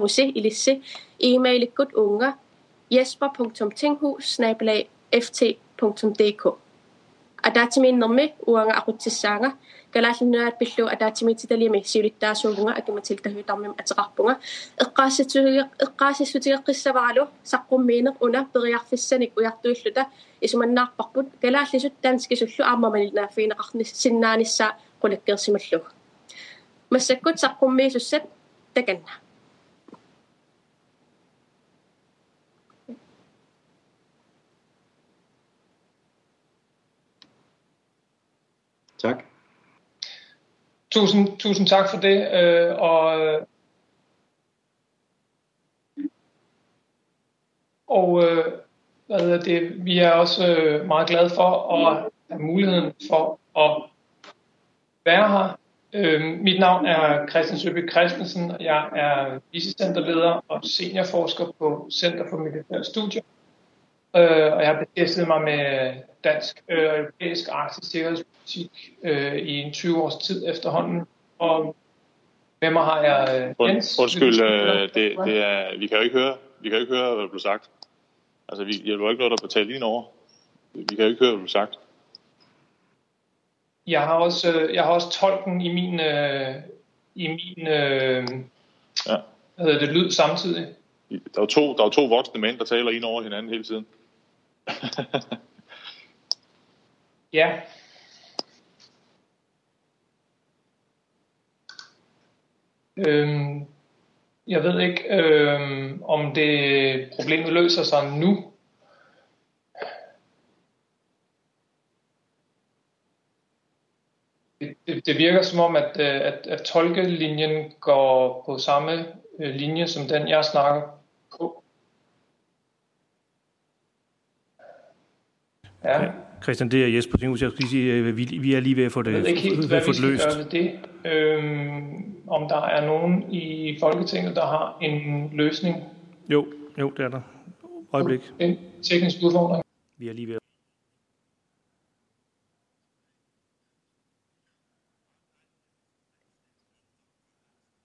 vusi ilissi e-mailikut unga jesper.tinghus@ft.dk атаатимииннэрми уанга aqutsissaanga калааллинуаат пиллу атаатимититалими сиулиттаасуугунга акиматилтагуутармим атеқарпунга эққаассатсугиа эққаассассутигеққиссаваралу саққуммиинеқ уна периарфиссаник уяртуиллута исуманнаарпарпут калааллисут таанскисуллу аамамалинааффиинеқарни синнааниссаа qulakkeersimallug массаккут саққуммиисуссат таканна Tak. Tusind, tusind tak for det. Øh, og og øh, hvad hedder det, vi er også øh, meget glade for at have muligheden for at være her. Øh, mit navn er Christian Søby Christensen, og jeg er vicecenterleder og seniorforsker på Center for Militære Studier. Øh, og jeg har beskæftiget mig med dansk og øh, europæisk arktisk sikkerhedspolitik øh, i en 20 års tid efterhånden. Og med mig har jeg øh, Jens. Undskyld, øh, det, det er, vi kan jo ikke høre, vi kan jo ikke høre, hvad der blev sagt. Altså, vi, jeg vil ikke noget, der betale lige over. Vi kan jo ikke høre, hvad der blev sagt. Jeg har også, øh, jeg har også tolken i min, øh, i min øh, ja. hvad hedder det, lyd samtidig. Der er, to, der er to voksne mænd, der taler ind over hinanden hele tiden. ja. Øhm, jeg ved ikke, øhm, om det problemet løser sig nu. Det, det virker som om, at, øh, at, at tolkelinjen går på samme øh, linje som den, jeg snakker på. Ja. Christian, det er Jesper Tinghus. Jeg skal sige, at vi, vi er lige ved at få det, jeg ved ikke helt, hvad vi skal løst. gøre ved det. Øhm, om der er nogen i Folketinget, der har en løsning? Jo, jo, det er der. Øjeblik. En teknisk udfordring? Vi er lige ved at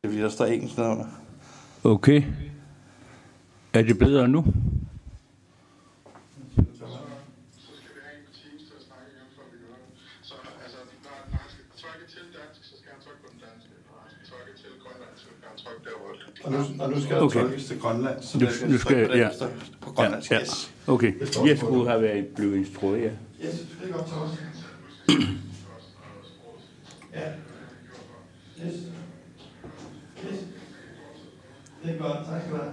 Det bliver der står engelsk under. Okay. Er det bedre nu? Og nu, og nu skal okay. tolkes til Grønland, så nu, nu skal, ja. på Grønland. Ja, ja. Okay, jeg skulle have været blevet instrueret. Ja, yes, det er godt til os. ja. Yes. Yes. Det er godt, tak skal du have.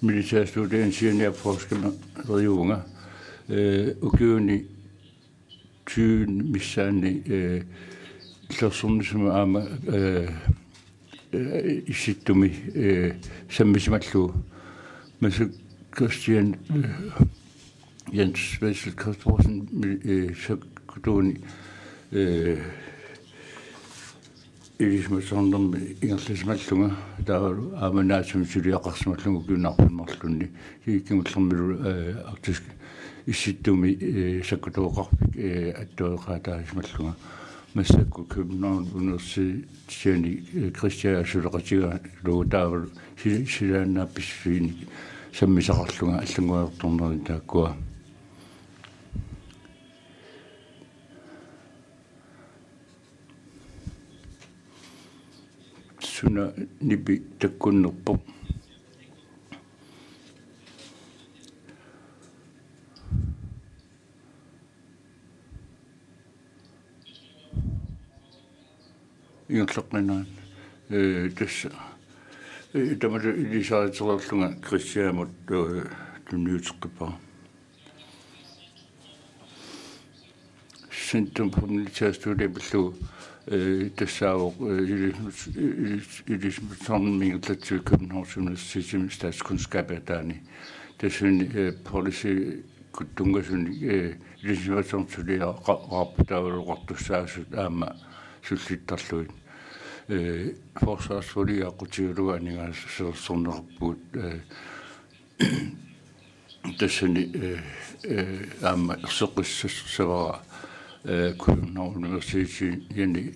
militärstudier ingenjörforskare och unga eh, øh, och gönni tyn missani eh, øh, klassrum som är eh, øh, isittumi eh, sammismallu men så Christian Jens Vessel Kastorsen eh, så kunne илисмасорнэрми ингерлисмаллунга таару ааманаасум сулиақарсималлугу кунаарпиммарлунни киккимуллэрмилу артиск исситтуми саккутуоқарпик аттуеқаатаасималлунга массакку københavn universitetsini кристиа сулеқатига луутаавал силааннаапписсуини саммисақарлунга аллангуаерторнери тааккуа suna nipi takkunnerpo ингерлеқнинаа э tässä tämä lisäätsellä Christian mutta tunniutsqipaa синтум пуннитаастуулипиллу э тассаавоқ илисмутсарнмингерлатсуу københavns statskundskabataani тассуни policy куттунгасуни э илисматсарнсулиа qaarputauluqartussaasut аама суллиттарлуит э форсаарсулиақутиулуганигаасерсорнерпуут э тассуни э аама ерсеқиссавара København Universitet yani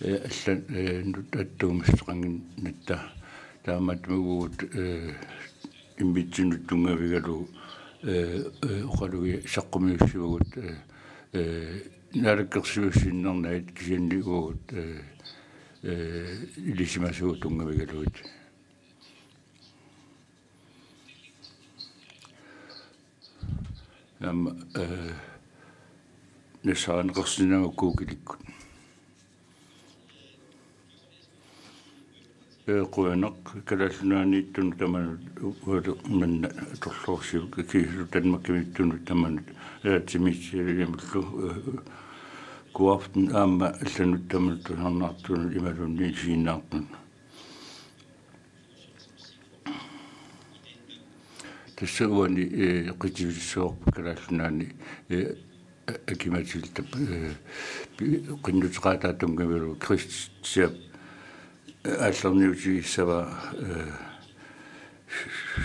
allan nut attuumisseqangin natta taamat muguut immitsinut tungavigalu oqalugi saqqumiyussiugut naalakkersiussinnernait kisianniguut ilisимасуут tungavigaluut ам э нисаанеқарсинагуккуукиликкут эқуянақ калаллунаанииттун таманут уале манна торлуурсиу кису танмаккимиттун таманут аатсимиссиалиамуллу куафтен аама алланут таманут сарнаартун ималунни сииннаартун тассауани э қитивиссуорпа калаллунаани э акиматилта qinnuteqaataattungavilu kristiap ааллерниутигиссава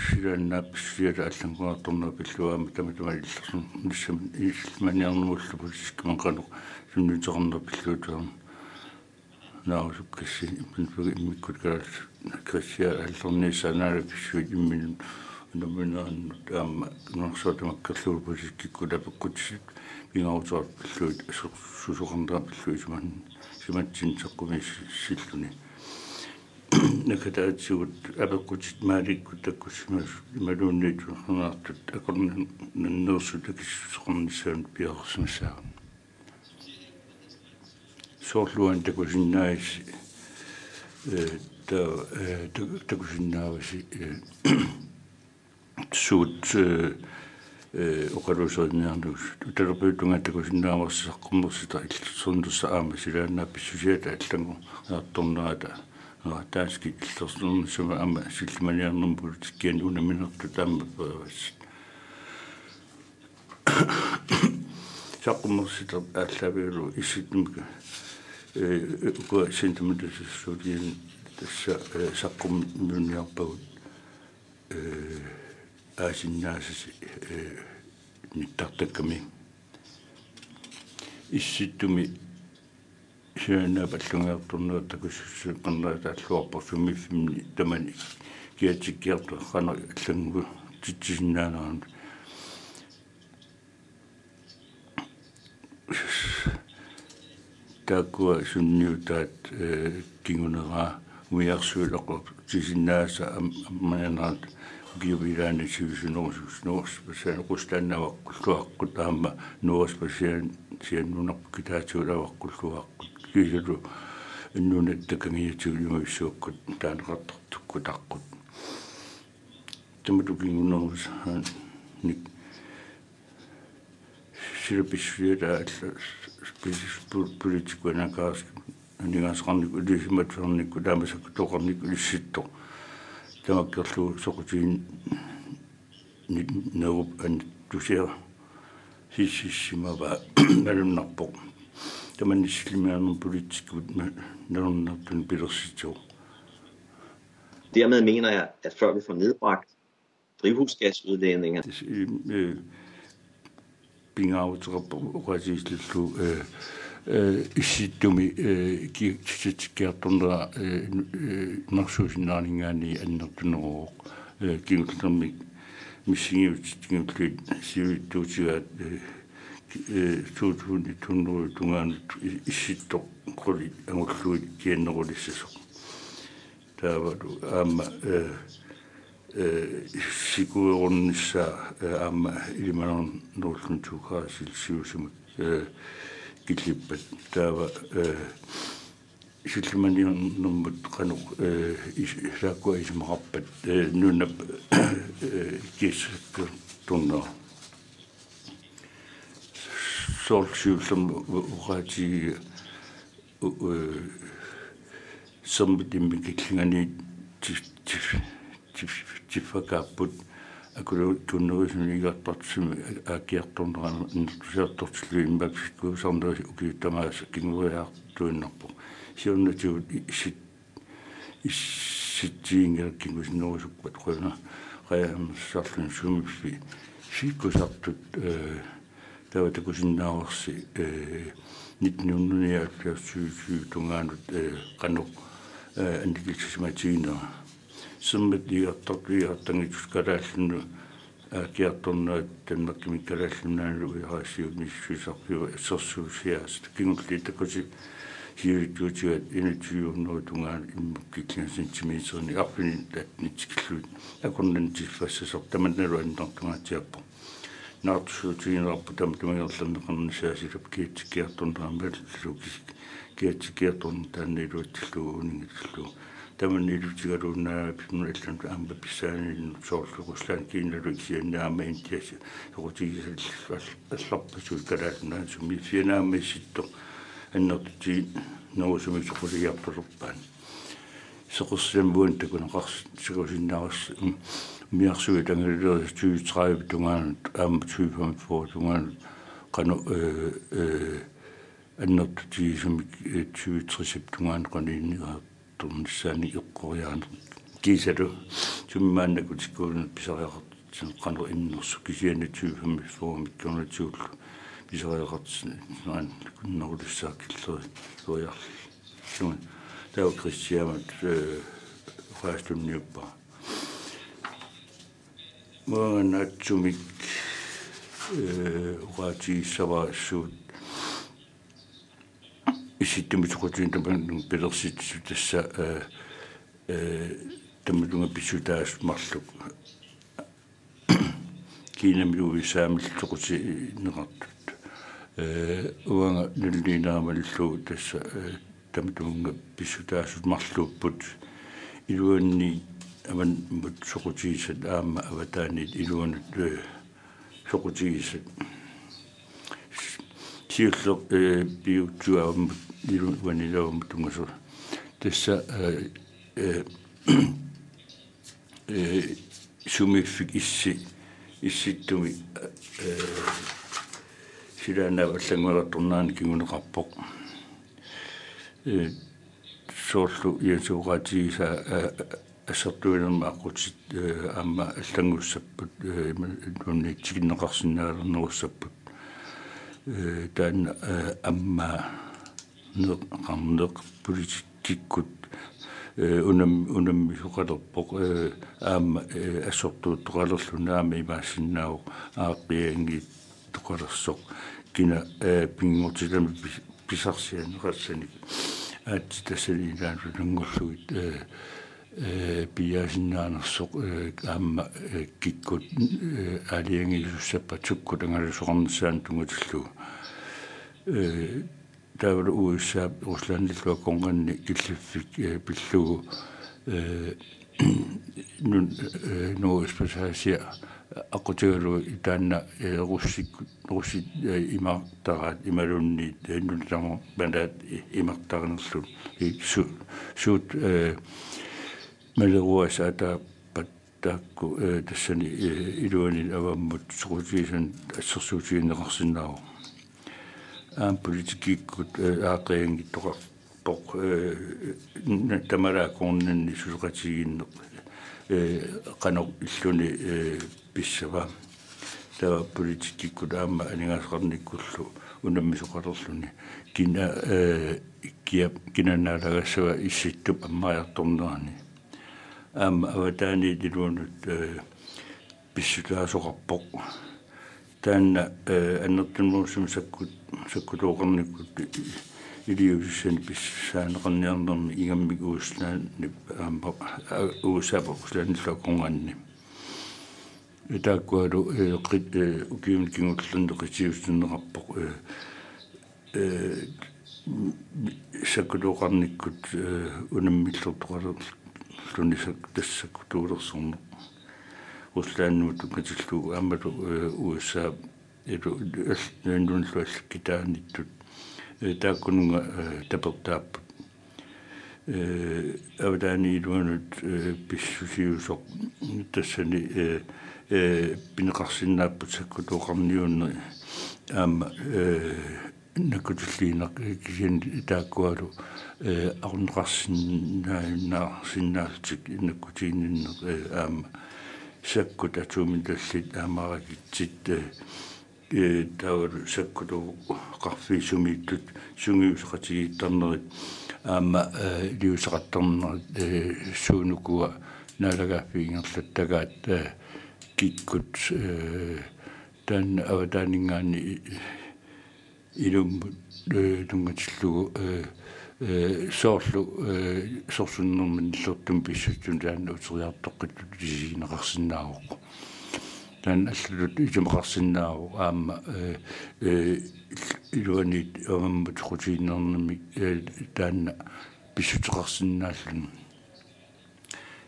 сираннап сиара аллангуарторнер пиллуаама таматума иллерсун ниссам иллманиарнумуллу пулисккаман кану суннутернер пиллуутуарна наусуккасси пинфуги иммиккут калас криссиа аллерниссаанаала писсуит иммин нуминаан таама норсуатамаккерлуу пулисккиккулапеккутсит пингаутаар пиллуит сусуқарнера пиллуит симан симатсин теққумис силлуни накатаатсугут апеккутит мааликкут таккуссимас ималуунниит ханаартут акорн наннерсу такиссоқарнissaан пиарсимасаа соорлуан такусиннаис э та такусиннааваси суут э оқалусоорниарнус уталерпуутунгааттакусиннаамерсаққуммерсита иллерсундусса аама силааннаа писсусиата аллагу аартторнаата тааски иллерсундусама аама силлиманиарнум политиккиан унаминерту таама паавас саққуммерсита ааллавиулу исситнумка э ука сентиментассуутиин тасса саққум мюниарпагут э аасиннаасаси э ниттартакками исситтуми сиана паллунгеэртурнуа такуссу qannaata аллуарпар суммиффимни тамани. Киатиккиарту хана аллангу титсиннаанеран такуа сунниутаат э кингунера уиарсуулеқор тисиннааса аммананаат giubilaani sivisinoosus noos pasaan qustaannavaqqullaaqqut aama noos pasaan siannunarpu kitaatuulavaqqulluaqqut kiisalu иннунаттакангиатсуулимависсууккут таанеқартартукку таққут таматукингуннерус ник сирписвиата политикуанакаас нигасқарник улисиматсарникку таамасакку тоқарник улисситто тамаккерлу соқутиин науп ан тусиа хиссимава налуннарпо таманнисилимиарнер политикут налуннартун пилерситсоо Dermed mener jeg, at før vi får nedbragt drivhusgasudledninger, пингааутеқарпу оқасиисллу э исситтуми э киитситиккиарторнера э марсуусиннаарнингаани аннертунероо э кигултерми миссигиут кигуллит сиуиттуутигаат э туутууни туннеру тунгаанут исситто қоли ангуллуит кианнерулиссасо таавалу аама э э сикуеруннисса аама илиманерн нууллун туукаасил сиусимут э килиппат таава э силлиманиорнэрмут кану э исаакуа исмақарпат э нунап э кис тунна. Сорсиуллам угаати э самбитимми киллингани тиф тиф тифакааппут акулу туннерисуни игартартсими аакиарторнерана иннертусиартортлуин мапсикку сарнерис укиуттамаас кингуяартуиннарпо сиуннатиу исит исситсиингеркингусиннерусукпат қуна қаямсарлун сумиппи сиккусартут э таватакусиннаарси э нитнунниааллиарсуусуу тунгаанут э кану э андикисиматиина суммит иартартуиартангитус калааллуну акиарторнаа танмаккими калааллунаану иараасиу миссуисарпиу ассерсуусиаас кингулли такуси хиуттуутигат инатсиууннуу тунгаан иммуккиклиан сантиметрини арпини татнитикиллуут акорнан тиффассасор таманналу аннартунгаатиаппо наартсуутигинерпу там тумагерланнеқарнисаасилап киатсикиарторнерамбал лукис киатсикиарторн тааннилуатиллуу унингиллуу таманнилутигалуунаа пимнуаллан аамба писсаанин соорлугуслаан киналу кисианнаама интиас сокутигисал алларпасул калаалнаа сумми фианаама ситто аннертти нуусумисоқулиарпалерпаан соқуссамбуун такунеқарс сикусиннаарс миарсуи тангалерис 2030 тунгаан аама 2045 тунгаан қану э э аннертти сумми 2030 тунгаан қаниннигаа aqtunnissaan iqqoriaanut kiisalu summaannakutikuun ne, pisariaqartsin qalu innersu kisianatuugammi foormikkornatuullu pisariaqartsin naan kunnerulissaakkilluri suiarli sun tau kristiamat raastunniuppa maanatsumik uqaatiissavaassuut фаастунниуппа маанатсумик э угаати саваасsuut иситтумисукутин таман пелерсит тасса э э таммулунга писсутаас марлук кинамлуи саамиллукути неқартут э уанга нуллинаамаллуу тасса тамтунга писсутаасут марлууппут. Илуанни аван мут сокутиисат аама аватаанит илуанут сокутиисат сиуллер э биутсуаам илуанилаам тунгасо тасса э э сумиффик исси исситтуми э силаана аллангуаларторнаан кигунеқарпоқ э соорлу иасуугаатигиса ассертуилерма аққутит аама аллангуссаппут нунниитсигиннеқарсинаалернеруссаппут таан амма неқарнеқ политиккут унам унам сукалерпоқ аама ассортуут тоқалерлуна аама имаассиннаау ааққианги тоқалерсоқ кина пингортилами писарсианеқассаник аат тассалинаан нунгорлуит э пиасиннаанерсоқ аама киккут алиангисуссаппа туккут ангалусоқарнссаан тунгатиллу э тавр уусаа руслаанниллуа конганни киллиффик пиллугу э нун нооспасаасиа aqutigalu itaanna russik russit imartaraat imalunni nuntamu bandaat imartaranerlut su suut maleruasa ata pattaakku tassani iluanin avammut suqutiisan assersuutiinneqarsinnaaru аам политикиккут аақиангиттоқар поқ тамалаакорнанни сулеқатигинне э канақ иллуни э писсава. Тава политикиккут аама анигасқарниккуллу унаммисоқалерлуни кина э киа кинанаалагассава исситтуп аммаярторнерани аама аватаани дилуунут э писсутаасоқарпоқ таанна э аннертунмуусум саккут саккутооқарниккут илиуссан писсаанеқарниарнерми игаммик ууслаан аама уусаапоқслаанилла конганни итааккуалу эқит укиун кингуллунне қитиуссуннеқарпоқ э саккулуоқарниккут унаммиллертоқалер лунисак тассакку туулерсорнеқ услааннуу тукатиллу аамалу USA элу нуунлуалликкитааниттут тааккунунга тапертааппут э авдаани илуанут писсусиусоқ тассани э пинеқарсиннааппут саккутуоқарниуннери аама э накутуллиинақ кисин тааккуалу э арнеқарсиннаанаа синнаалтик наккутииннер аама sakku tatumin tallit aamarakitit э тавар саккуту qarfi sumiittut sungiusaqatigiittarnerit аама лиусақаттарнерит э суунукуа наалагааффигингерлаттагаат киккут э тан аватаанингаани илуммут тунгатиллугу э соорлу сорсуннэрмин иллертум писсутсун таан утериартоққиттут тисигинеқарсинаагоқ таан аллулут исумақарсинаагу аама э илуанит амаммут хутииннернами таанна писсутеқарсинааллун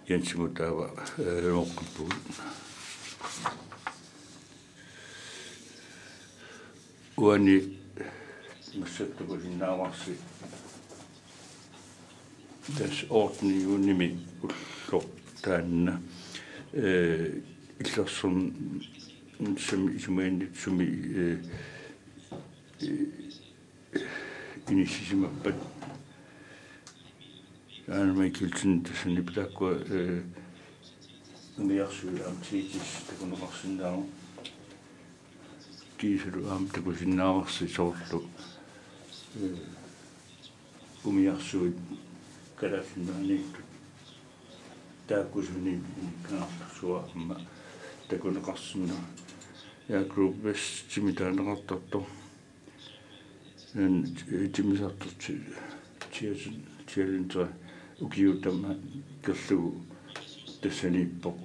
янсиму таава лоққиппу уани Monsieur ze Wansi. Tässä Ortniu nimi tänne. Itse sun sumi sumi sumi inisisimappat. Äänemme kyltsin in nipitakko miaksuja amtsiitis tekunokaksin täällä. Kiisely amtakusin naavaksi sortu. Умиарсуит калафинаанитту тааккусуни каарлсуа амма такунеқарсина я групп вес тимитаанеқартарто эн тимисартэрти тиасун тиалинтера укиутама керлугу тассаниппоқ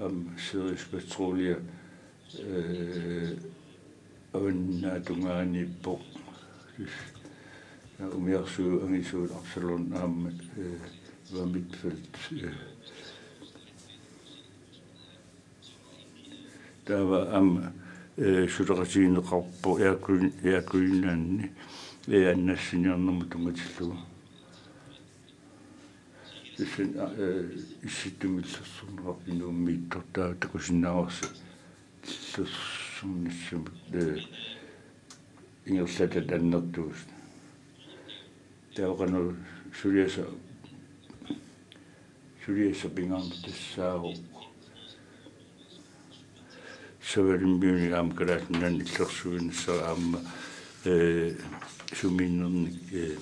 ам серис петролия э аваннаатунгаанииппоқ умиарсуу ангисуут арсалун ааммат ва мидфилд тава ам сулерасиинеқарпо яакуин яакуиннаанни э аннассиниарнэрму тунгатиллугу исин э исситтумиллерсэрнера инууммииттортаа такусиннаарси луссумниссум э ингерлата таннертуус таоqanu сулиаса сулиаса пингам тассаагу савэрмбиуни аам калаатнан иллерсуинсаа аама э суминнерник э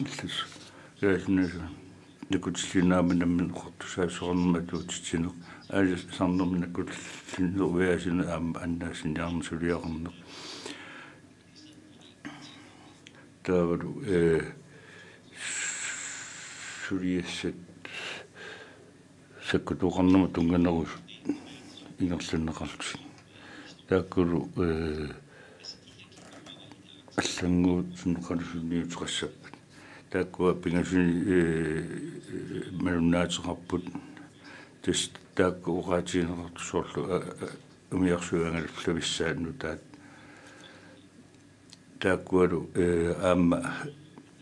иллус калаатнас накутиллинааманаммин қортусаасоорнаматуутитсинеқ аали сарнерминаккуллиннеруяасина аама аннаасиниарна сулиақарнеқ тавару э сулиассат саккутуқарнама тунганерус ингерлуннеқарлу тааккулу э аллангуут сунеқалусунниутеқассаппат тааккуа пингасуни э малуннаатеқарпут тас таакку уqaатинеқартусоорлу умиарсуангаллависсаанну таат. Тааккуалу э аама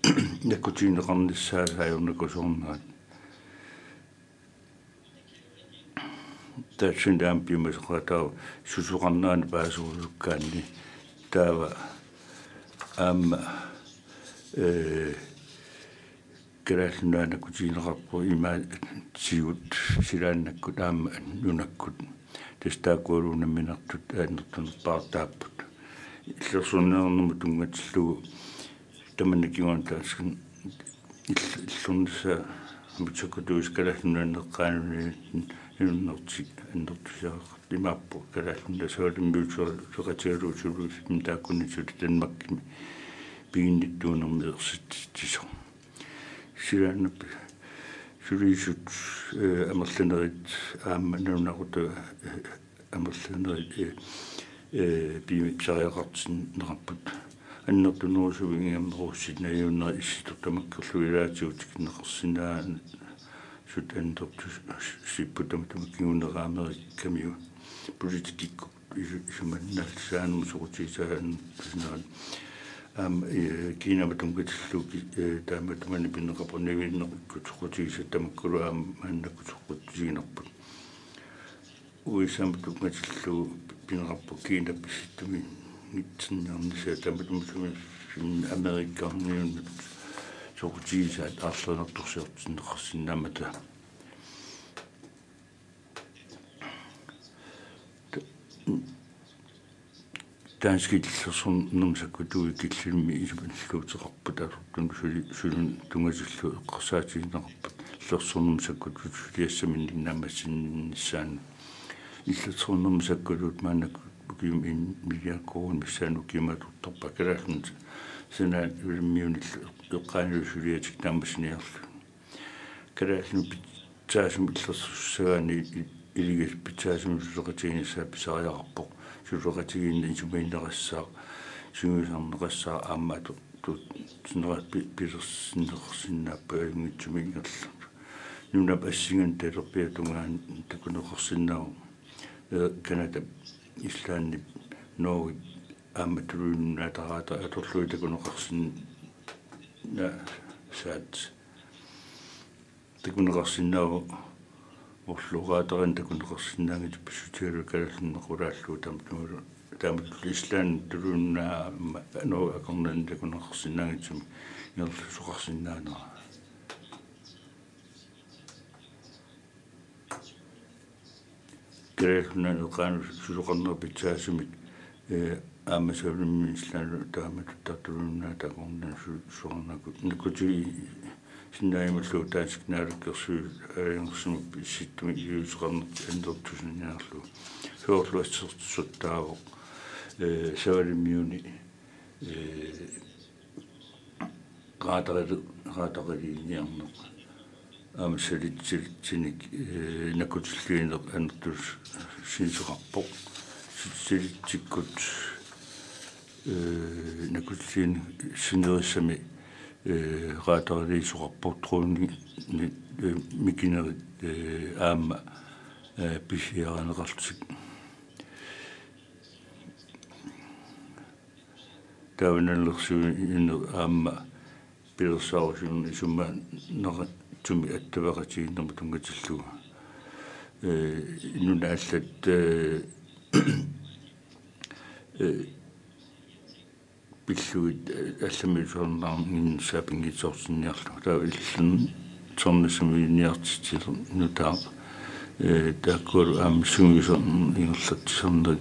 накутинеқарниссаасааюрникусорнаат таатсиндаам пимасоқатаа сусуқарнаани паасуулуккаанни таава аама э гэрэлнаа накутинеқарпу има сигут силааннаккут аама нунаккут тестаакуалунамминартут ааннертун партааппут иллерсуннернэрму тунгатиллугу таманникигуан таасган иллуннса мутсаккутуус каласнуаннеққаануни иннэртик аннертусаақ имааппу каласнуна соолиммиутсуа соқатигалуусулуус имтааккуннисут танмаккими пигинниттуунерми ерсит тисо сираннап сулисут амерланерит аама нунаруту амерланерит э бими сариақартин нераппут аннертунерусувингиаммеруссинаюннер исситутамаккерлуилаатиутик неқарсинаа сут андерту сиппутам тамаккиунераамериккамиу политикикку исуманнаалсаанум сорутисаан туснаан ам кина батунгатиллуки тааматумани пиннеқапорнавиннеқикку сорутиса тамаккулу аам аннакку сорутисинерпут уисам тунгатиллу нитсиннернисаа тааматумсуми америккаарниун сорутисаат аарлунертурсиортиннеқарсинаамата таанскиллерсун нэрмсакку туи киллимми исупанлуутеқарпут асуртун сули сулун тунгасиллу эққарсаатигинеқарпут лерсурнэрмсакку тулиассамин иннаамассиннссаан иллутернэрмсаккулут маанак ким ин милиаккуун миссаану киматутторпа калаалун сина улиммиуниллу эққаанилу сулиатик таамассиниарлу калаалун питсаасум иллерсуссагаани илигис питсаасум сулеқатигинissаа писариақарпоқ сулеқатигинни сумаиннерассаа сунгусарнерассаа ааммату тут синера пилерсиннеқарсиннааппа алунгитсумингерлу нуна пассиган талерпиатунгаан такунеқарсиннау э канада ислаанни ноо ааматулуунна тараата аторлуи такунеқарсин на саат такунеқарсиннау орлугаатерин такунеқарсинаангит писсутиалу калаллиннеқулааллуу тамтумулу таамат ислаан тулууннаа ноо акорнан такунеқарсинаангитсум нерлу суқарсинаанера кэрэлнэ угаан сулуқарнер питсаасумит э аамасавнэмми ислаан таамат тартулууннаа такорнан суорнакут никути синнаималлуу таасикнаараккерсуу аангерсуму писситтуми иусеқарнер андертусиннаарлу феорлуассертуттаавоқ э савалиммиуни э qaataqalu qaataqaliiniarneq аамсалитсилтиник э накутиллиинеқ анертус синсеқарпоқ ситсилитсиккут э накутиллиин синериссами раатарилисоқарпортруунни микинерит аама писиаранеқартик тавналлерсуи ину аама пилерсаарусуун исумма нера туми аттавақатигиннерма тунгатиллуга э инунааллат э пиллуит алламисуарнаарнин сапингитсорсинниарлу таа иллун торнисуминиартитил нутаа э таккур ам сунгисорн ингерлатсернер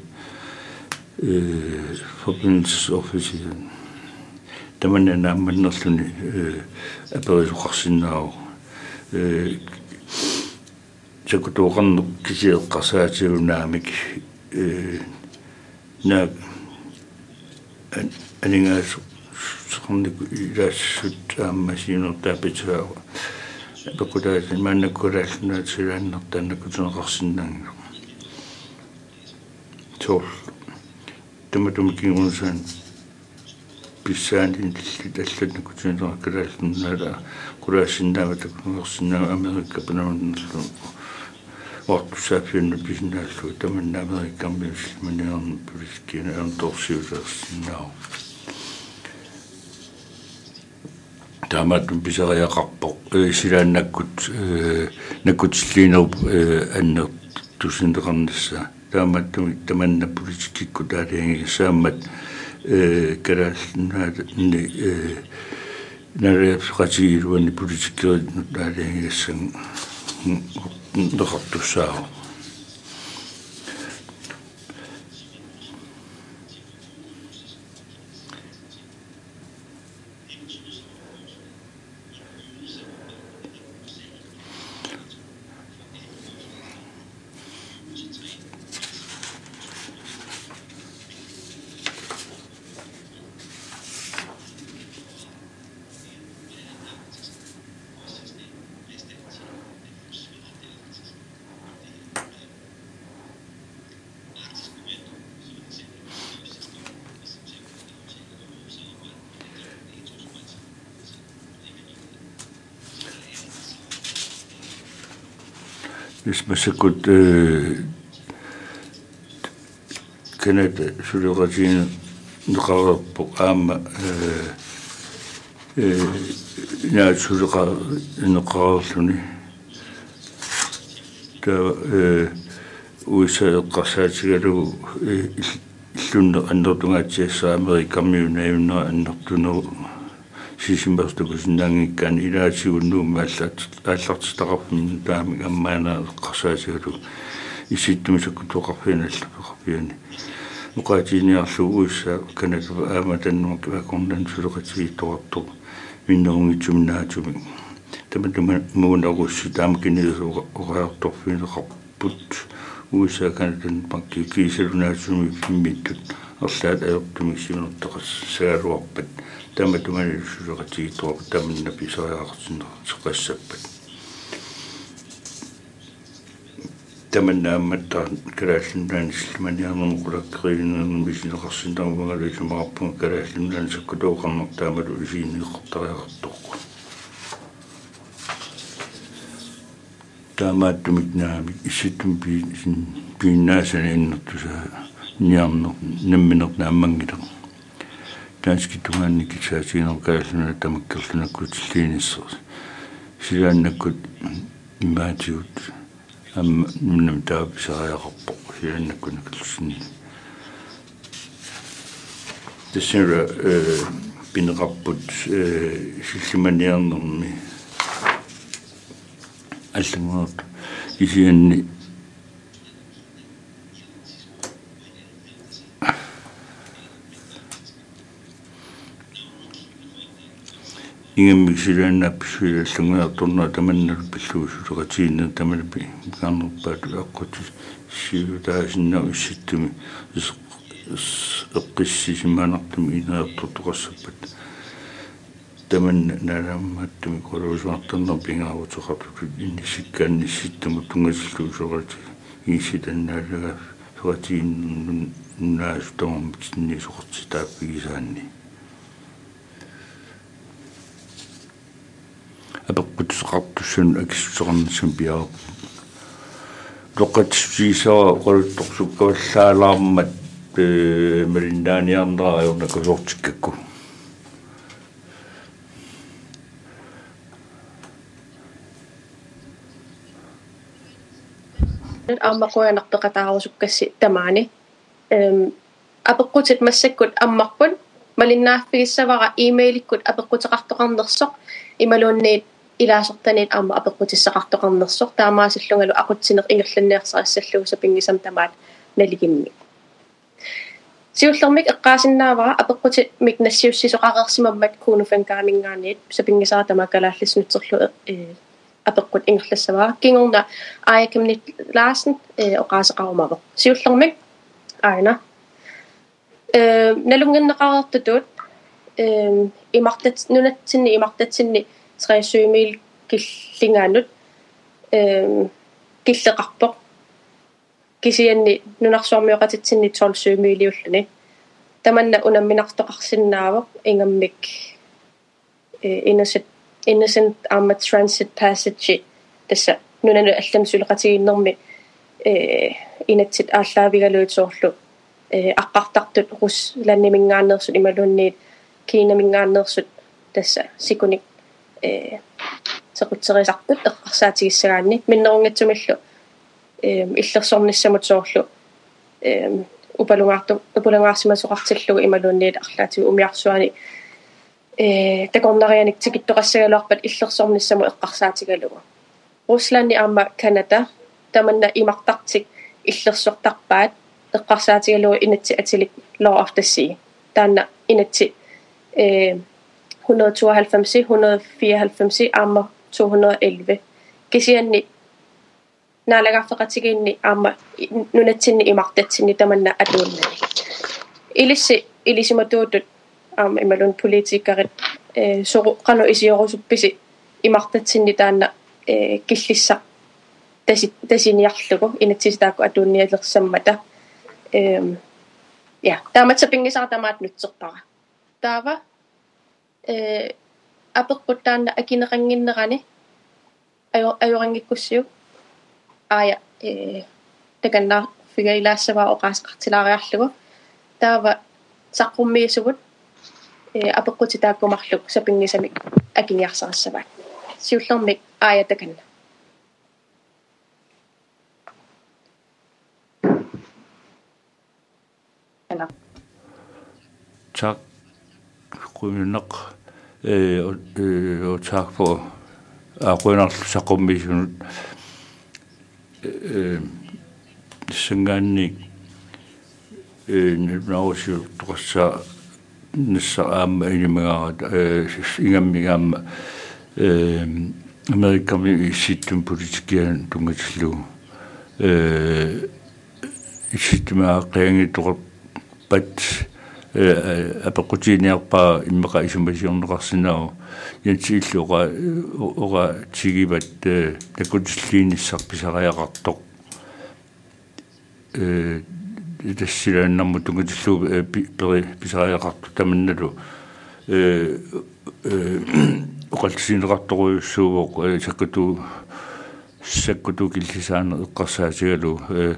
э forbindelse office таманна наамманнерлуни э аперисуқарсинаау э чакутуоқарну кисиеққарсаатигунаамик э на анингаасу сорнику илаассут ааммасиинертаа питсаава пекутаат маннаккулааллунаатсилааннертааннакку тунеқарсинаангу тол туматум кингунсан писсаанин таллатнакку тунеқаркалааллунаала кулаассиннаава таккунерсиннаава америкка панаманнерлу ортусаафиунна писинааллу таманна америккармиус маниарн политиккина аанторсиусерсиннаау таамааттум писариақарпоқ силааннаккут наккутиллиинеруп аннер тусинеқарнасса таамааттуми таманна политиккикку таалиангисааммат э караалнаат ни э нареапсоқатигилуани политиккерит таалиангиссан неқартуссаау исмасакут э канада сулератиин неқарерпо аама э э наатсулеқа неқарерлуни та э USA эққарсаатигалу иллунне аннертунгаатсиассаа америкаммиунаюннера аннертунеру сисимбертукусиннаангиккаани илаатигуннуумма аллаат ааллартитақарпин таами аммаана эққарсаатигалу иситтумисакку тоқарфиналлапеқарпиани муқаатиниарлу USA канада аама таннумак акорнан сулеқатиги тоқарту миннерунгитсумнаатуми таматума муунагусси таама кинилисуга ораарторфинеқарпут USA канадан пакки кисалунаатсуми фиммиттут ерлаат аёртумиксиминертоқас саалуарпат таматумани сулеқатигитуа таманна писариақарсинер теқассаппат таманнаамматтаа калааллуннаани силманиарнерму кулаккеринернер мисинеқарсинтармагалу сумаарпунга калааллуннаани саккутооқарнер таамалу исиинниққартариақартоққу таамааттумик наами исситтум пи пииннаасани иннертуса ниарнер намминер нааммангилер таански тугаанни кисаасиинер кааллуна тамаккерлунаккут силлииниссерс силааннаккут имаатиут амма нум тааписариақарпо силааннаккунакаллусинни тэсэра э пинеқарпут э силлиманиарнерми аллангуут кисианни ингэммиксилааннаап писуилаллунгуартурнаа таманнал пиллуусулеқатиинна тамалпи микаарнерпаат аққути сиутаасиннау исситтуми эққиссисимаанартуми инеэртортоқассаппат таман наламматтуми колуусуартарнер пингаавутоқартут иннисиккааннисситтуму тунгасиллуусорати ииситаннаалага суатиин наастом тиннисоқартитааппигисаанни апеккутсеқартуссун акиссуторнисам пиаа тоқатсисаа оқалутторсуккаваллаалаармат э малиннааниарнера аюрнакусортиккакку ааммакуянарпеқатаарусуккасси тамаани эм апеққутит массаккут аммарпут малиннааффигиссавара имейликкут апеққутеқартоқарнерсоқ ималуунниит илаасертаниит аама апеққутиссақартоқарнерсоқ таамаасиллунгалу ақутсинеқ ингерланниарсарассаллугуса пингисам тамаат налигимми сиуллермик эққаасиннаавара апеққути мик нассиуссисоқареерсимаммат кунуфанкаамингаанит сапингисара тамаккалааллиснутсерлу э апеққут ингерлассавара кингорна аякимнит лаасен э оқаасеқарумава сиуллермик аина э налунгиннеқарертутут э имартат нунатсинни имартатсинни 23 mil киллингаанут э киллеқарпоқ кисианни нунарсуармиоқатитсинни 12 милиуллуни таманна унамминартоқарсинаавоқ ингаммик э innocent innocent arma transit passage тасса нунану аллам сулеқатигиннэрми э инатсит ааллаавигалуутсоорлу э аққартартут рус ланнимингааннерсут ималуунниит кинамингааннерсут тасса сикуник э сеқутсерисартут эққарсаатигиссагаанни миннерунгатсумиллу э иллерсорниссамут соорлу э упалунгаарту упалунгаарсимасоқартиллугу ималуунниит арлаатигу умиарсуани э такорнарианик тикиттоқассагалуарпат иллерсорниссаму эққарсаатигалугу русланни аама канада таманна имартартик иллерсортарпаат эққарсаатигалугу инатси атилик law of the sea таанна инатси э 192 194 aama 211 kisianni naalagarfeqatigiinni aama nunatsinni imartatsinni tamanna atuunnani ilissi ilisimatuutut aama imalun politikkarit э сору qanu isiorusupписи имартатсинни таанна э киллисса таси тасиниарлугу инатсиситаакку атуунниалерсаммата эм я тааматсапингисара тамаат нутсерпара таава э апеккуттаанна акинеқангиннерани аю аюрангиккуссиу aaya ee takanna figailaasavaa oqaasqartilaaриарлугу таава саққуммиисугут э апеққути тааккумарлук сапингисами акиниарсарассаваат сиуллэрмик аая таканна tak kuinaq э э так по ақуинарлу саққуммиисунут э сингаанни э наусиу тоқасса нисса аама инимагаат э ингаммигаама э америками ситтум политикиан тунгатиллу. Э иситтумаа қиангитоқат пат э апеқутиниарпаа иммеқа исумасиорнеқарсинаа янсииллуга ора тигибат такутиллииниссарписариақартоқ э тассилааннарму тунгатиллуу пери писариақарту таманналу э э оқалтисинеқарторуйуссуугоқ саккуту саккуту киллисаана эққарсаатигалу э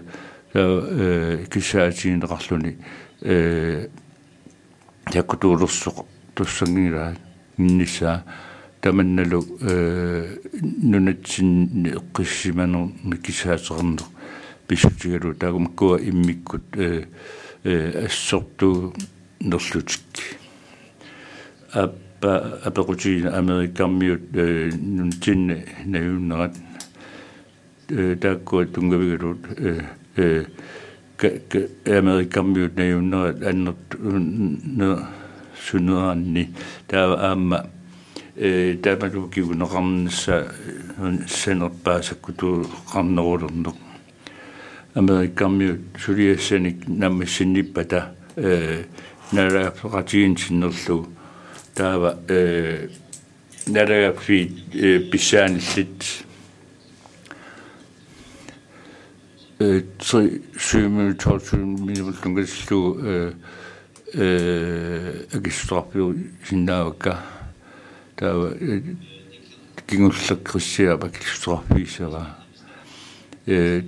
э кисаатиинеқарлуни э якутуулерсоқ туссангилаа иннисаа таманналу э нунатсин эққиссиманер микисаатернер писутигалу таагумккуа иммиккут э э ассорту нерлутик аппа апекути америкаммиут э нунтинне наюннерат э тааккуа тунгавигалут э э америкаммиут наюннерат аннерт сунераанни таа аама э таамалу кигунеқарнасса сенерпаасаккуту қарнерулернеқ америкаммиут сулиассаник наммассинниппата э нарафеқатиин синнерлу таава э нарагафи э писааниллит э три сюмэл толсун минуллунгасслу э э агистрапиу синнаавакка таава кингуллаккриссиа бакилстрафисера э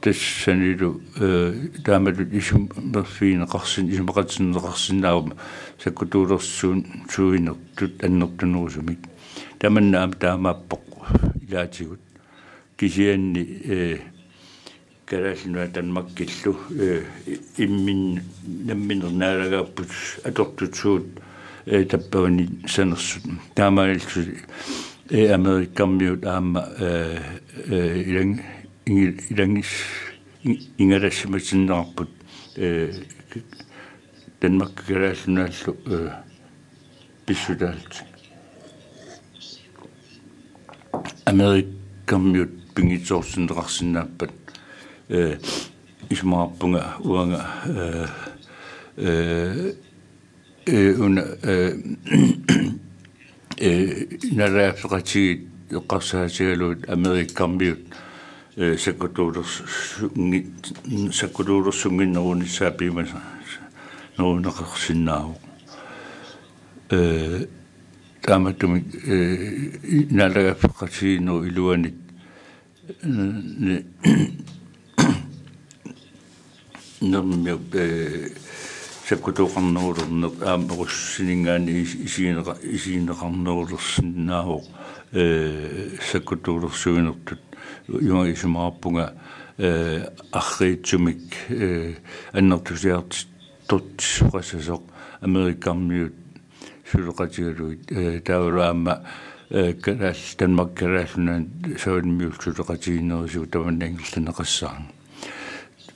тассанилу э таамалу исум мерфиинеқарсин исумақатсиннеқарсинаавма саккутуулерсуун суинертут аннертунерусумик таманнаам таамааппоқ илаатигут. Кисианни э калааллуна танмаккиллу э иммин намминернаалагааппут атортутсуут э таппавани санерсут. Таамаалсу э америккаммиут аама э э илан илангис ингарассиматсиннаарпут э Danmark калааллунааллу э писсутаалт Америккаммиут пингитсоорсинеқарсинааппат э исмаарпунга уанга э э э уна э э нараапсеқатигит эққарсаатигалуут америккаммиут э саккутуулерс саккутуулерсунгиннеруниссаа пимаса нуунеқарсинааву э тааматтуми э налагаффеқатигиннеру илуанит нэрмиу э саккутоқарнерулернер аамеруссинингаани исиинеқа исиинеқарнерулерсинаавоқ э саккутуулерсуинертут юнга исумаарпунга э арриитсумик э аннертусиарт тот суқасасоқ америккармиут сулеқатигалуит э таулаама э калаал танмак калааллунаан саунмиул сулеқатигинерису таманнаангилланеқассаа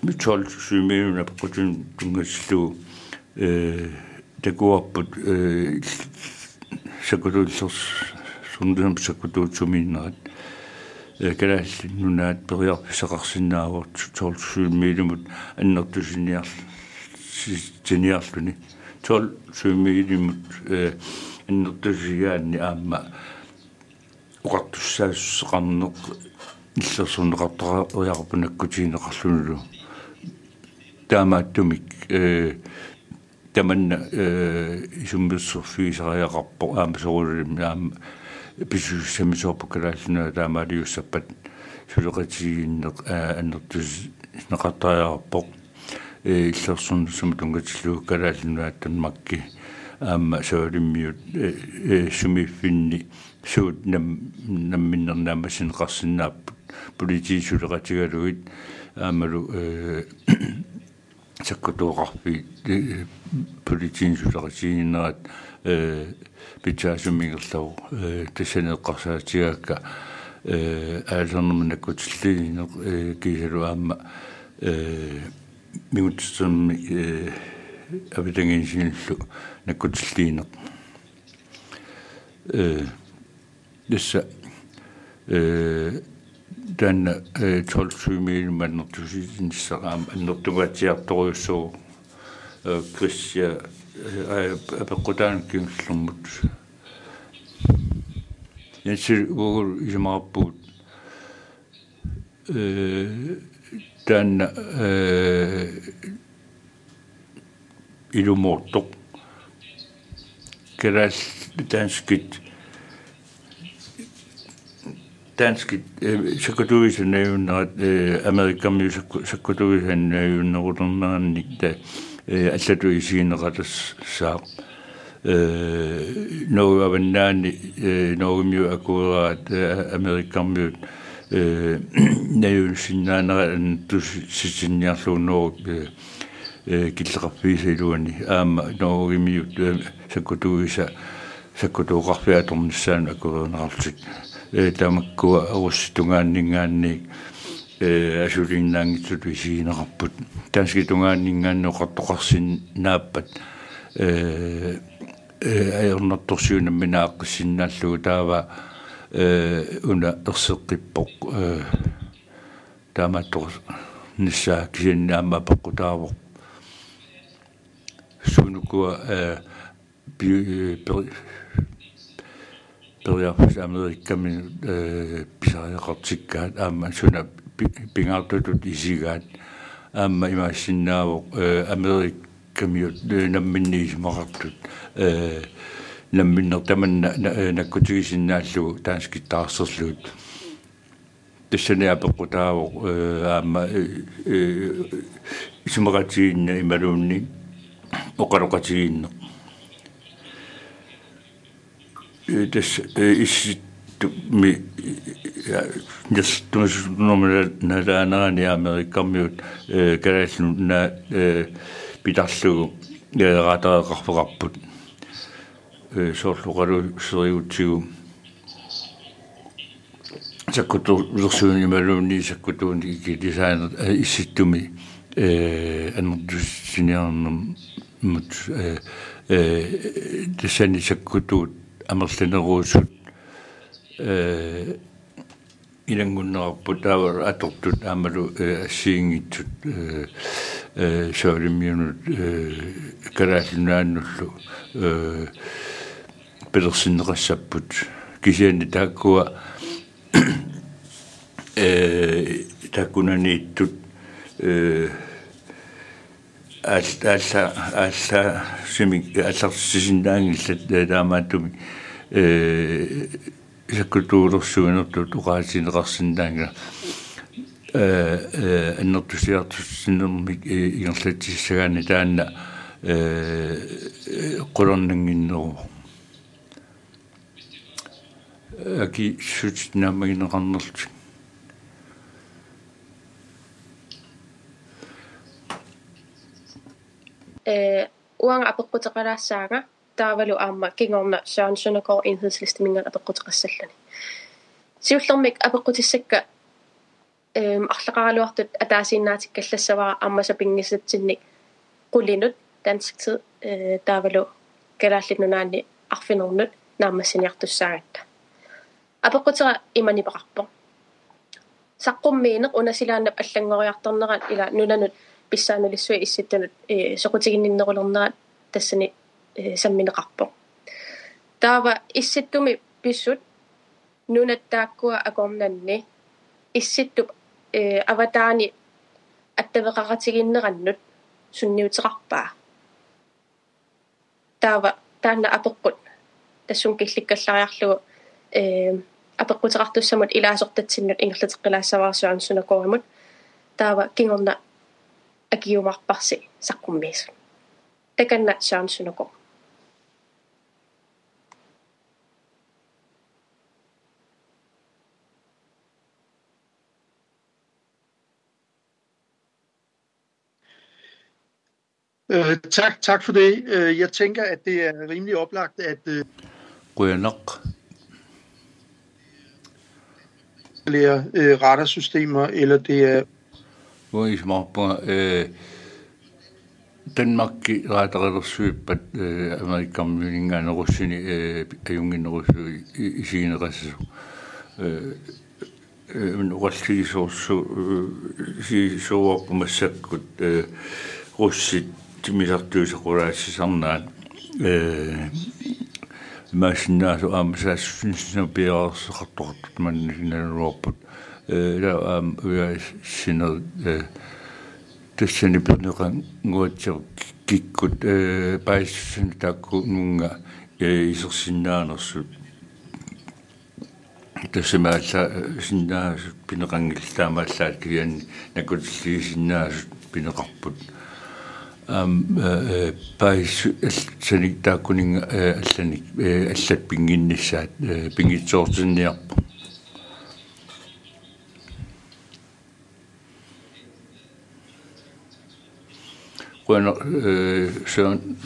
митсол сумиуна пакутун тунгаслу э такуарпут э сакутуллерс сундам сакутуутсуминнерат э калаал нунаат периарписеқарсинааварт тол сумиилимут аннертусиниар синиарлуни тол сумиилимут э аннертусигаанни аама уқартуссаассеқарнеқ иллерсунеқартара уярпунаккутиинеқарлунулу таамааттумик э таманна э исуммиссорфигисариақарпо аама сорулим аама писуссамисоорпу калааллуна таамаалиуссаппат сулеқатигиннеқ аннертус неқартариарпо э иллерсун сумтунгатиллуу калааллунааттан макки аама соолиммиут э сумиффинни суут нам намминнернаамасин қарсиннааппут политиисулеқатигалуит аамалу э саккутуоқарпи политиисулеқатигиннерат э питсаасуммигерлау э тассанеэққарсаатигаакка э аалернерманаккутиллиинеқ э кисалу аама э мигутсэрми э авитангинсиниллу наккутиллиинеқ э дисса э тан э 12 мил маннертусисинissaqaam аннертугаатиарторуйуссуу э крисsia э апеккутаан кингиллэрмут янсир гугл исмаарпуут э тан э илумоортоқ керас данскит dansk sakkutuisen näynnät Amerikan sakkutuisen näynnät niitä Allatuisiineratas saa no avannaani no myu akuraat Amerikan myu näynnsinnaanera tus sisinniarluunoo killeqarfiisiluani aama no myu sakkutuisa sakkutuuqarfiatornissaan akuruunaralsik тамаккуа аруссутунгааннингаанник э асулиннаангитсут висиинераппут таански тунгааннингааннеқартоқарсин нааппат э э аернарторсуунамми нааққиссиннааллугу таава э уна ерсеққиппоқ э таамааттор ниссаа кисиннаама паққутаавоқ сунукуа э би периарфус америкками э писариақартиккаат аама суна пингаартутут исигаат аама имаассиннаавоқ э америккамиут намминниисмақартут э намминнер таманна наккутигисиннааллугу таанскиттаарсерлуут тассаниапеққутаавоқ э аама э исмақатигинна ималуунни оқалоқатигиннеқ das ist mi jas tumas nomera na la na ni amerika mi karas na pitallu ya rata qarpaqarput soorluqalu seriutsigu sakkutu lersuuni maluni sakkutuuni ikilisaana issittumi аннэртуссиниарнам мут э э тэсани саккутуут амерланеруусут э илангуннерпут таавар атортут аамалу ассиингитсут э э соолиммиунут э карааллунааннуллу э пелерсиннеқассаппут кисиани тааккуа э таккунанииттут э алла алла сими алларсисиннаангиллат таамааттуми э исаккутуулерсуинерту туqaасинеқарсинаанга э э аннертусиартуссинерми игерлатиссагаани таанна э qulornanginneru аки сутнамагинеқарнерлутик э уанга апеккутеқалаассаага таавалу аама кингорна Søren Søndergaard enhedsliste mingan апеккутеқассаллани сиуллермик апеккутиссакка эм арлақаралуартут атаасииннаатиккаллассавара аммаса пингисатсинник qullinut dansk tid э таавалу калааллинунаани арфинернут наамассиниартуссаагатта апеккутера иманипақарпо саққуммиинеқ унасилааннап аллангориарторнерат ила нунанут писсаанулиссуи исситтанут э соқутигинниннерулернерат тассани э самминеқарпо таава исситтуми писсут нунаттааккуа акорнанни исситтуп э аватаани аттавеқаратигиннераннут сунниутеқарпаа таава таанна апеққут тассун килликкаллариарлугу э апеққутерартуссамут илаасортатсиннут ингерлатеққилаассаваарсуарн сунакоримут таава кингорна акиумарпарси саққуммиис таканна саан сунако Øh, tak, tak for det. Øh, Jeg tænker, at det er rimelig oplagt, at... Øh, Rønok. ...lærer øh, radarsystemer, eller det er... Hvor I på... Øh, Danmark radarsystemet, øh, Amerikan myningerne, russerne, øh, jungen russer i sine resser. Øh, øh, men Russi så så øh, så så så så så så så så тимисартуусеқулаассисарнаат э машиннааsu аамсаассинну пиарсеқартортут маннисиналуарпут э ла аам уяа синер э тэссани пернеқан ngуатсер киккут э паиссин таакку нунга э исерсиннаанерсут тэсэмаалла синнаасут пинеқангиллаамааллаат киан накутиллисиннаасут пинеқарпут ам пais саник тааккунинга алланик аллат пингиннссаат пингитсоортинниарпу Bueno, eh, Søren,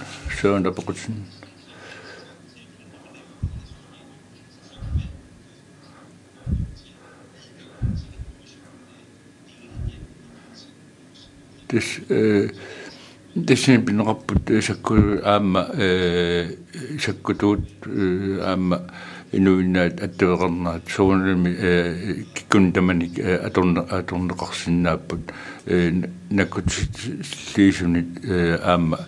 тассинапинераппут сакку аама э саккутуут аама инуиннаат аттуэқарнаат суунами э киккун таманик аторне аторнеқарсиннааппут э наккут лисунит э аама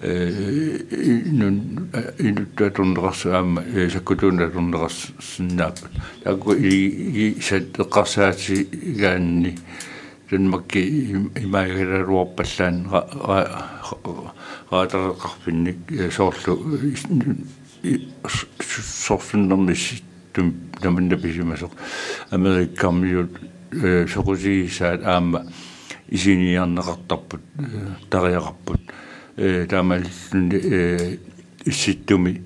нун инуттуаторнеқарсу аама саккутуунна аторнеқарсиннааппут таакку и саттеқарсаати гаанни э gaanni Danmarkki imaagilaruorpallaan raatareqarpinnik soorlu sorsunnermis tum tamanna pisimasoq amerikkammiut soqusigisaat aamma isiniarneqartarput tariaqarput taamallunni исситтуми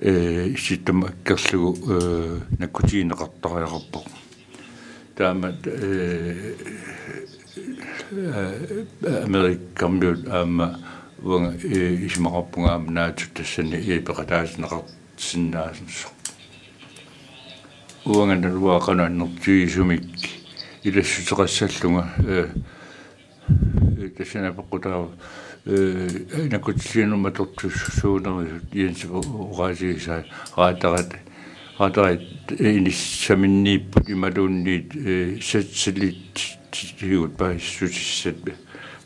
э исситтума аккерлугу наккутиинеқартариақарпоқ таамат э америккаммиут аама уанга исмақарпунгаама наатут тассани ипеқатаасинеқартсиннаасинсо уанга налуақанааннэртигисумик илассутеқассаллунга э тассана пеққутаа э накутсиинума тортуссуунерисут иенсипо ураасигисаа раатарат раатарат иниссаминнииппут ималуунниит сатсилит тигут паассутиссат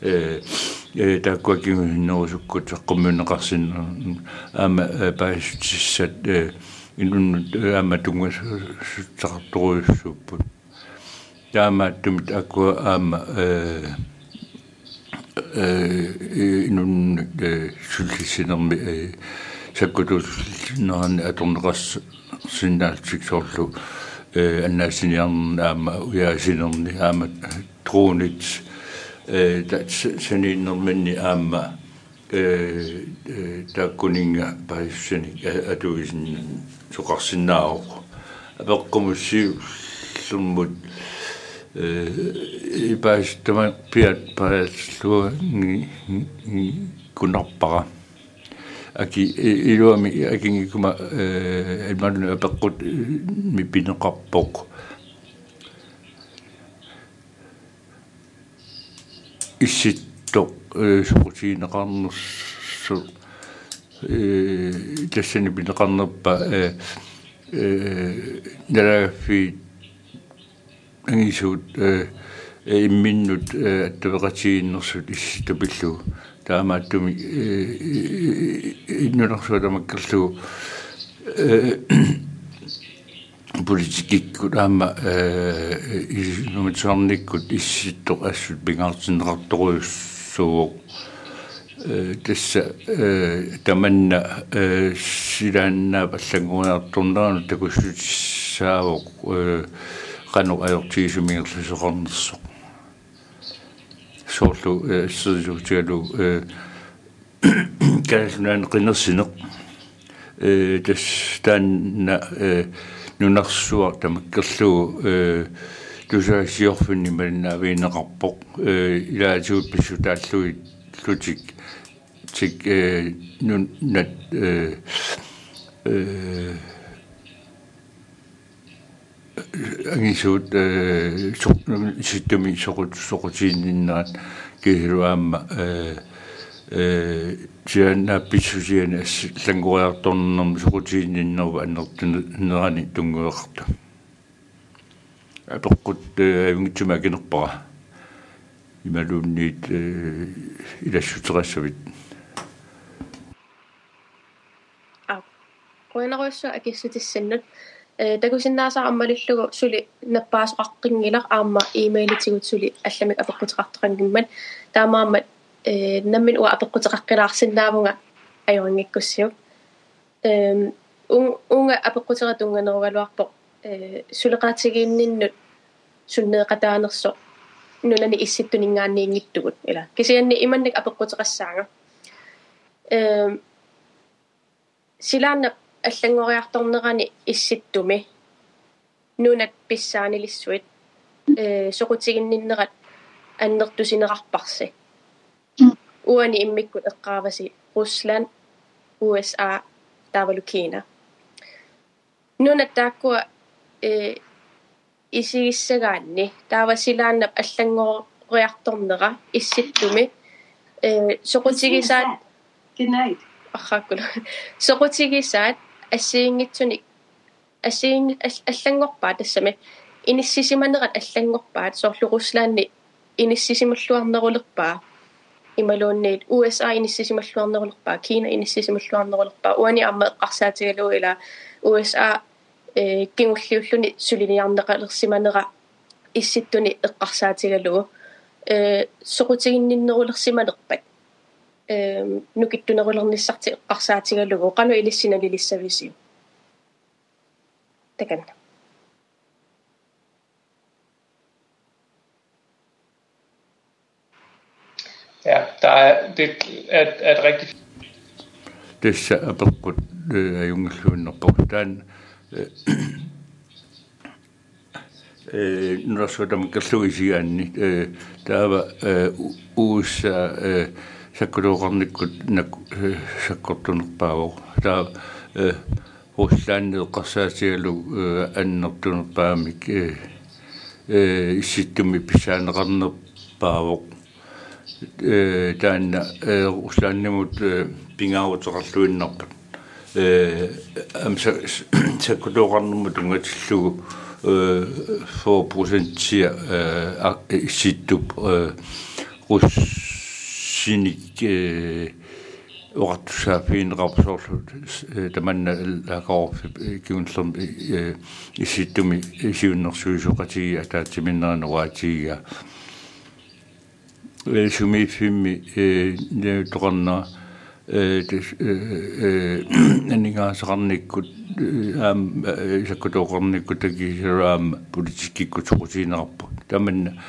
э э таккуакингиннерусуккут эққуммунеқарсин аама паассутиссат э инун аама тунгасуттақарторуйуссууппут таамааттумит аккуа аама э э инун э суллиссинерми э саккутулнерани аторнеқарс синнаалтик соорлу э аннаасиниарнаама уяасинерни аама труунит э саниннерминни аама э таккунинга паиссани атуисин соқарсинааоқ апеққумуссиу суммут э ипаис тама пиат пааллуа кунарпара аки илуами акингикума э элману апеққут мипинеқарпоқ исситто э сукутиинеқарнерсу э тассани пинеқарнерпа э э налагаффи ангисуут э имминнут аттавеқатииннерсут исситупиллу таамааттуми иннунерсуаламаккерлугу политикиккут аама э нумитсуарниккут исситтоқ ассут пингаартиннеқарторуйуссууоқ тасса таманна силааннаа паллагунаартурнерана такуссаавоқ qanu ajortiisumingерлусоқарнерсоқ соорлу сэрсуутигалу калсунаан qinерсинеқ э тас таанна нунарсуар тамаккерлугу э тусаасиорфунни малнаавиинеқарпоқ э илаатиут писсу тааллуи лутик тик э нун нат э э ангисуут э ситтуми соқут соқутиинниннаат кихилуаама э э жианна писсусиана лангуриарторнерм соқутиинниннерва аннертунерани тунгуеқарта апеққут авингитсума кинерпара ималуунниит илассутерассавит а коинеруссу акиссутиссаннут э такусиннаасаа аммалиллугу сули наппаасоқаққингилар аама имейлитигут сули алламик апеққутеқартоқангиммат таамаамат э наммин уа апеққутеқаққилаарсиннаавунга ajoriнгиккуссиук эм ун унга апеққутератунганеругалуарпоқ э сулеқаатигиинниннут суннеэқатаанерсо нунани исситтунингаанниингиттугут ила кисианни иманник апеққутеқассаага эм силаанна аллангориарторнерани исситтуми нунат писсаанилиссуит э соқутигинниннерат аннертусинеқарпарси уани иммиккут эққааваси руслан уса тавалу кина нунат тааккуа э исигиссагаанни таавасилааннап аллангориарторнера исситтуми э соқутигисаат Good арраккула соқутигисаат ассиингитсуник ассиин аллангорпаа тассами иниссисиманерат аллангорпаат соорлу руслаанни иниссисималлуарнерулерпаа ималуунниит USA иниссисималлуарнерулерпаа Кина иниссисималлуарнерулерпаа уани амма эққарсаатигалуу ила USA э кингуллиуллуни сулиниарнеқалерсиманера исситтуни эққарсаатигалуу э соқутигинниннерулерсиманерпат nukittunerulernissarti eqqarsaatigalugu qanu ilissinalilissavisiu takanna Ja, der er, det er, er et rigtig... Tässä apakut jungisluun apakutaan. Nurasuutamme kasluisiaan, tämä uusi uussa sakkulooqarnikkut nak sakkortunerpaavo taa ruslaanneeqqarsaatigalu annertunerpaamik исситтуми писаанеқарнерпаавоқ таанна руслааннамут пингаагутерарлуиннарпат э амса саккулооқарнэрму тунгатиллугу э 4% э исситтуп э руссиник э оратсаафиинерапсоорлут таманна лакоор киунлерм исситтуми исиуннэрсуисоқатиги атаатиминнернеруатига сумифимми э тоқарна э э анингаасақарниккут аам исаккутооқарниккут такисераам политиккиккут соқутиинерарпу таманна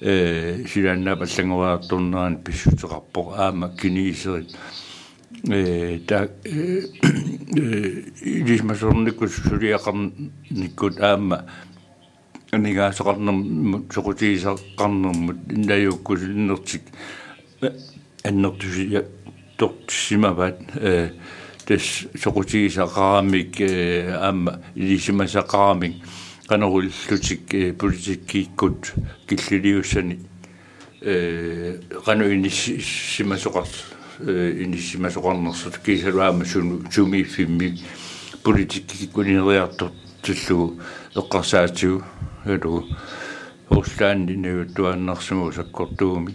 э силааннаа паллангуаартурнеран писсутеқарпо аама киниисерит э та э илисмасорниккут сулиақарниккут аама анигаасоқарнерм соқутиисаққарнермут иннаюуккулиннертик аннертусия тортсимават э тас соқутиисақарамик э аама илисимасақарамик канаруллутик политиккииккут киллилиуссани э кану иниссимасоқарт э иниссимасоқарнерсут кисалуаама сумиффимми политиккиккунинериартут туллу эққарсаатигу элу Руслаанни нагуттуаннарсиму саккортууми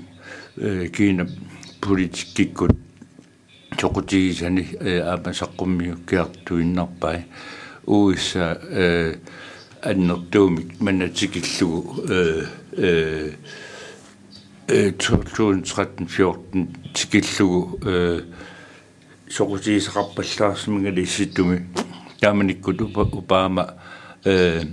э кина политиккиккут чокутигисани аама саққуммиу киартуиннарпай уисса э аннертууми манатикиллугу э э 2013 14 tikillugu soqutiisaqarpallaarsimingали issitumi тааманиккут упаама э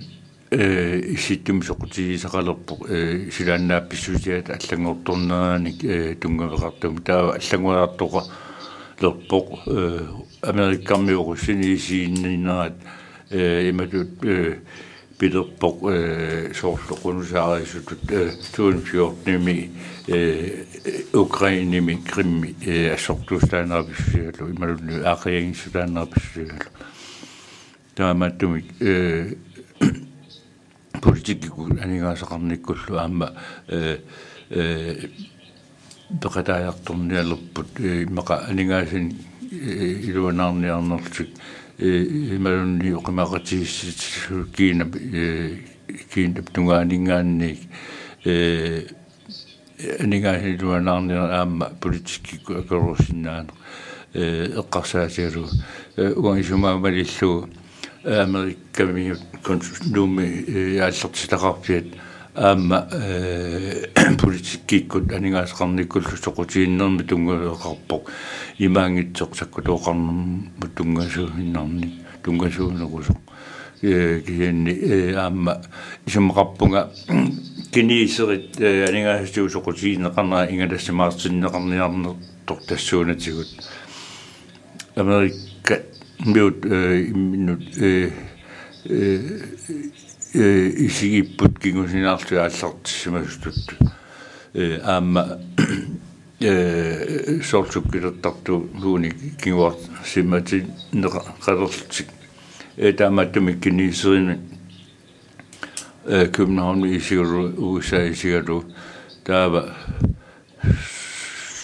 э иситтум соqutiisaqalerpu э силааннаапписсусиат аллагуорторнерааник э тунгавеқартум таава аллагуаартоqa лерпоq э америккармиуруссинисииннинерат э иматут э пидерпоq э соорлоқунусаариисутут э туунфиортними э украиними кримми э ассортуустаанераписсуалу ималунни аақиагиссутаанераписсуалу таамааттумик э политикку анигаасақарниккуллу аама э э пекатаярторниалерпут имақа анигаасин илуанаарниарнерлик ималунни оқимақатигиссит киина киина тунгаанингаанник э анигаасин илуанаарниар аама политикку акорусиннаана э эққарсаатигалу уангисумаамалиллу америкками консумми яаллертитақарпиат аама политиккиккут анигаасақарниккуллу соқутииннерми тунгуеқарпоқ имаангитсоқсакку тооқарнэрму тунгасуиннарни тунгасуунерусо э киенни аама исумақарпунга киниисерит анигаасуу соқутииннеқарнаа ингалассимаартиннеқарниарнертор тассуунатигут америкка миут минут э э исигиппут кингусинаарту аллартиссимастут э аама э сорсуккилертарту лууни кингуар симати неқалерлтик э тааматтуми кинисерин э København исигеру USA исигеру таава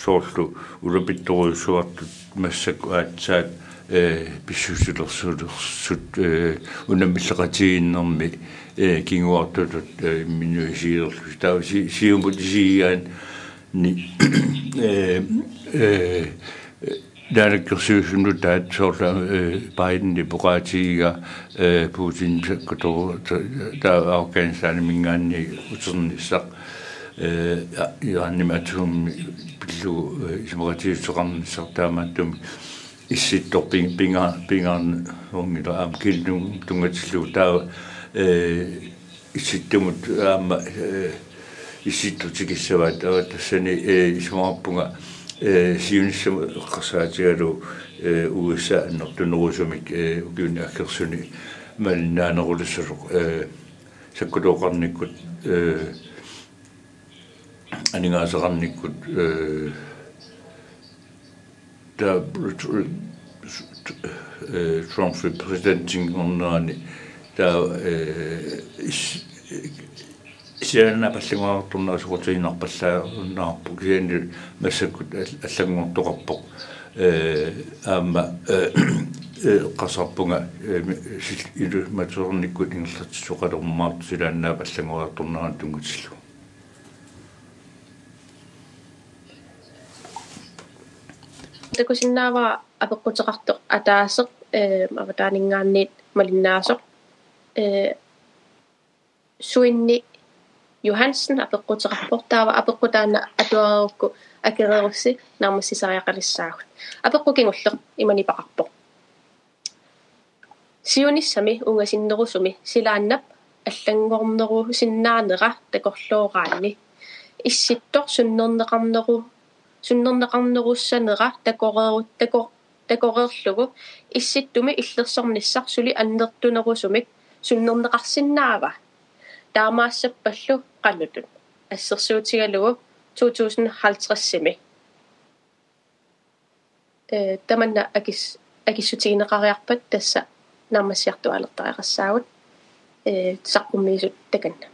соорлу улапитторуйсуартут массаку аатсаат писсусулерсулерсут унаммиллеқатигиннэрми кингуартутут минуисиерлу таа сиумпутисигигаан ни э э даараккерсуусунну таат сорла Байден демократига Путин кото таа Афганистан мингаанни утерниссақ э иранниматум пиллу демократиисоқарнissartaamaattum исситтор пинга пингаан онгила аам килнум тунгатиллу таа э исситтумут аама исситтутикиссаваат ава тассани э исмаарпунга э сиунissam эққарсаатигалу э USA нортунерусумик э укиуни аккерсуни малиннаанерулиссулук э саккутооқарниккут э анигаасеқарниккут э der Trump præsidenten under der сиана паллагуартурнаа сугутиинарпаллаа киани массаккут аллагуартоқарпоқ э аама qasarpunga ilu maturnikku ingерлатсуqalormaart silaannaa pallanguartornaan tungutillu такусиннаава апеккутеқартоқ атаасеқ э аватаанингаанниит малиннаасоқ э суинни Johansen апеккутеқарпортаава апеккутаана атуарерукку акерерусси наамассисариақалиссаагут апеккукингуллеқ имани пақарпоқ сиуниссами унгасиннерусуми силааннап аллангорнеру синнаанера такорлуораанни исситтор суннернеқарнеру суннернеқарнеруссанера такорееру тако такореерлугу исситтуми иллерсорниссар сули аннертунерусумик суннернеқарсинаава таамаассаппаллу qanutut ассерсуутигалугу 2050-сими э таманна акис акиссутигинеқариарпат тасса наамассиарту алертариқассаагут э саққуммиисут таканна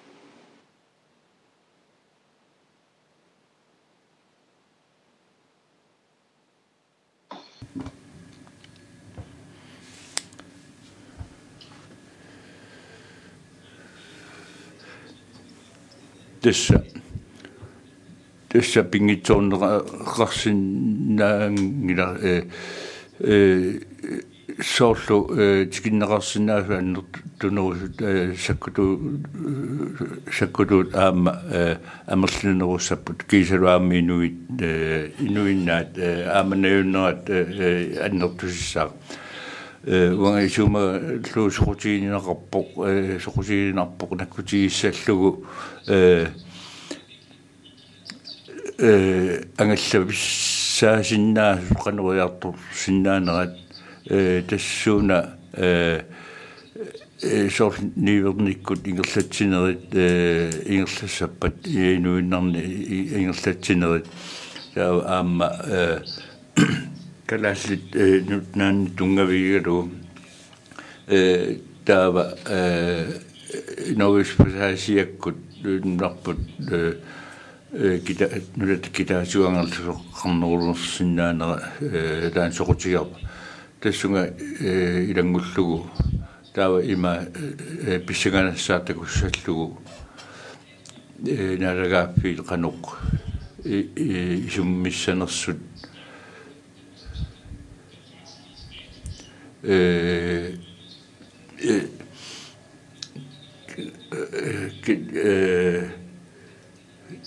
tässä tässä pingitsoonneqarsinnaangila соорлу тикиннеқарсинаасуан тунерусут саккуту саккутут аама амерлинеруссаппут кисалуаами инуит инуиннаат ааманаюннерат аннертусissаа уанга исума лу сухутиининеқарпоқ сухутиинарпоқ наккутигиссаллугу э э ангаллависсаасиннаа қанериартур синнаанерат э тассууна э сор ниверниккут ингерлатсинерит э ингерлассаппат инуиннарни ингерлатсинерит. Таа аама э каласлит нутнаан тунгавигалу э таава э новис пасаасиаккут нарпут э кита нулат китаасуангерлу қарнерулерсиннаанера э таан соқутигарпа тассунга илангуллугу таава има писсаганассаатакуссаллугу э налагааффил канук исуммиссанерсут э э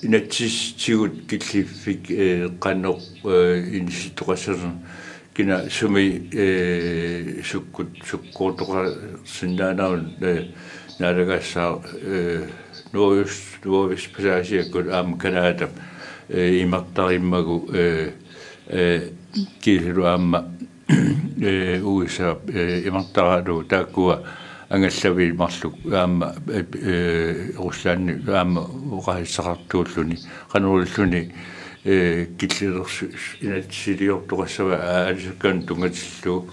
инатсис тигут киллиффик э каннеқ иниситоқассерн кина суми э суккут суккуутоqa синнаанаун э налагассаа э ноос ноос пасаасиаккут аам канаатап э имартариммагу э э килу аама э уиса э имартаралу тааккуа ангаллави марлук аама э руслаанни аама уqaissaqartuulluni qanuulluni э киллерс инатсилиортуqassава аалисаккан тунгатиллу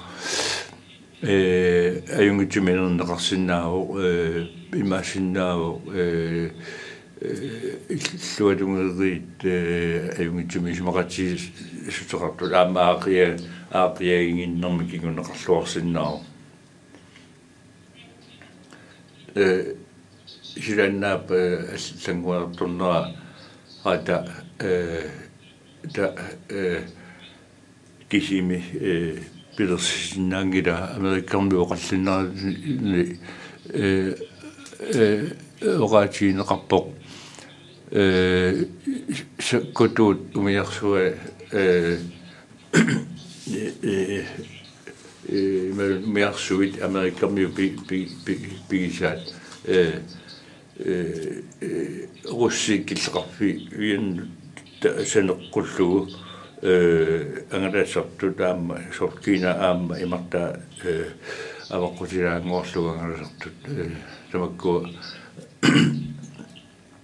э аюнгитсиминернеқарсинааву э имаасиннааву э иллуатунгерит э аюнгитсимисмақати сутеқарту аама аақия аақиагингиннэрми кигунеқарлуарсинааву э силаннаап аллангуартурнера ата э да э кисими э пилерсиннаангила америккарми оқаллиннера э э огаатиинеқарпоқ э саккутуут умиарсуа э э э миарсуит америккарми пи пи пигисаат э э русси киллеқарфи уин санеққуллугу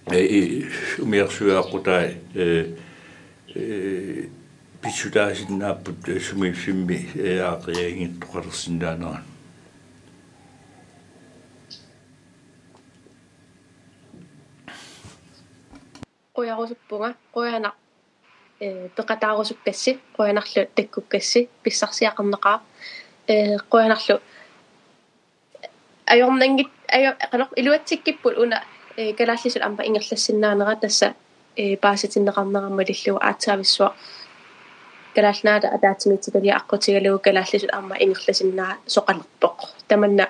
имарта э ангалассартут э тамакку э умиарсуааққутай э пеқатаарусуккасси quyanarlu таккуккасси писсарсиақарнеқаа э quyanarlu ajornangit ajo qanoq iluatsikkipput una э калааллисут амма ингерлассиннаанера тасса э паасатиннеқарнерамма лиллуа аатсаависсуа калаалнаата атаатимитсикали аққутигалугу калааллисут амма ингерласиннаа соқалерпоқ таманна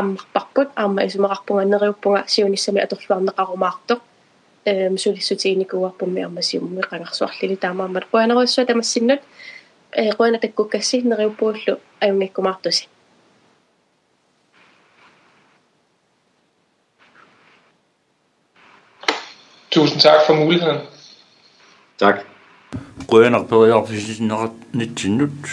аммарпарпут аама исумақарпунга нериуппунга сиуниссами аторлуарнеқарумаартоқ эм сулиссутииникуарпумми армасиумми qangarsuarlili таамаамат quanerussua tamassinnut э quana takkukassi neriuppuullu ajungikkumaartusi Tusind tak for muligheden. Tak. Grønner på, jeg har nyt til nyt.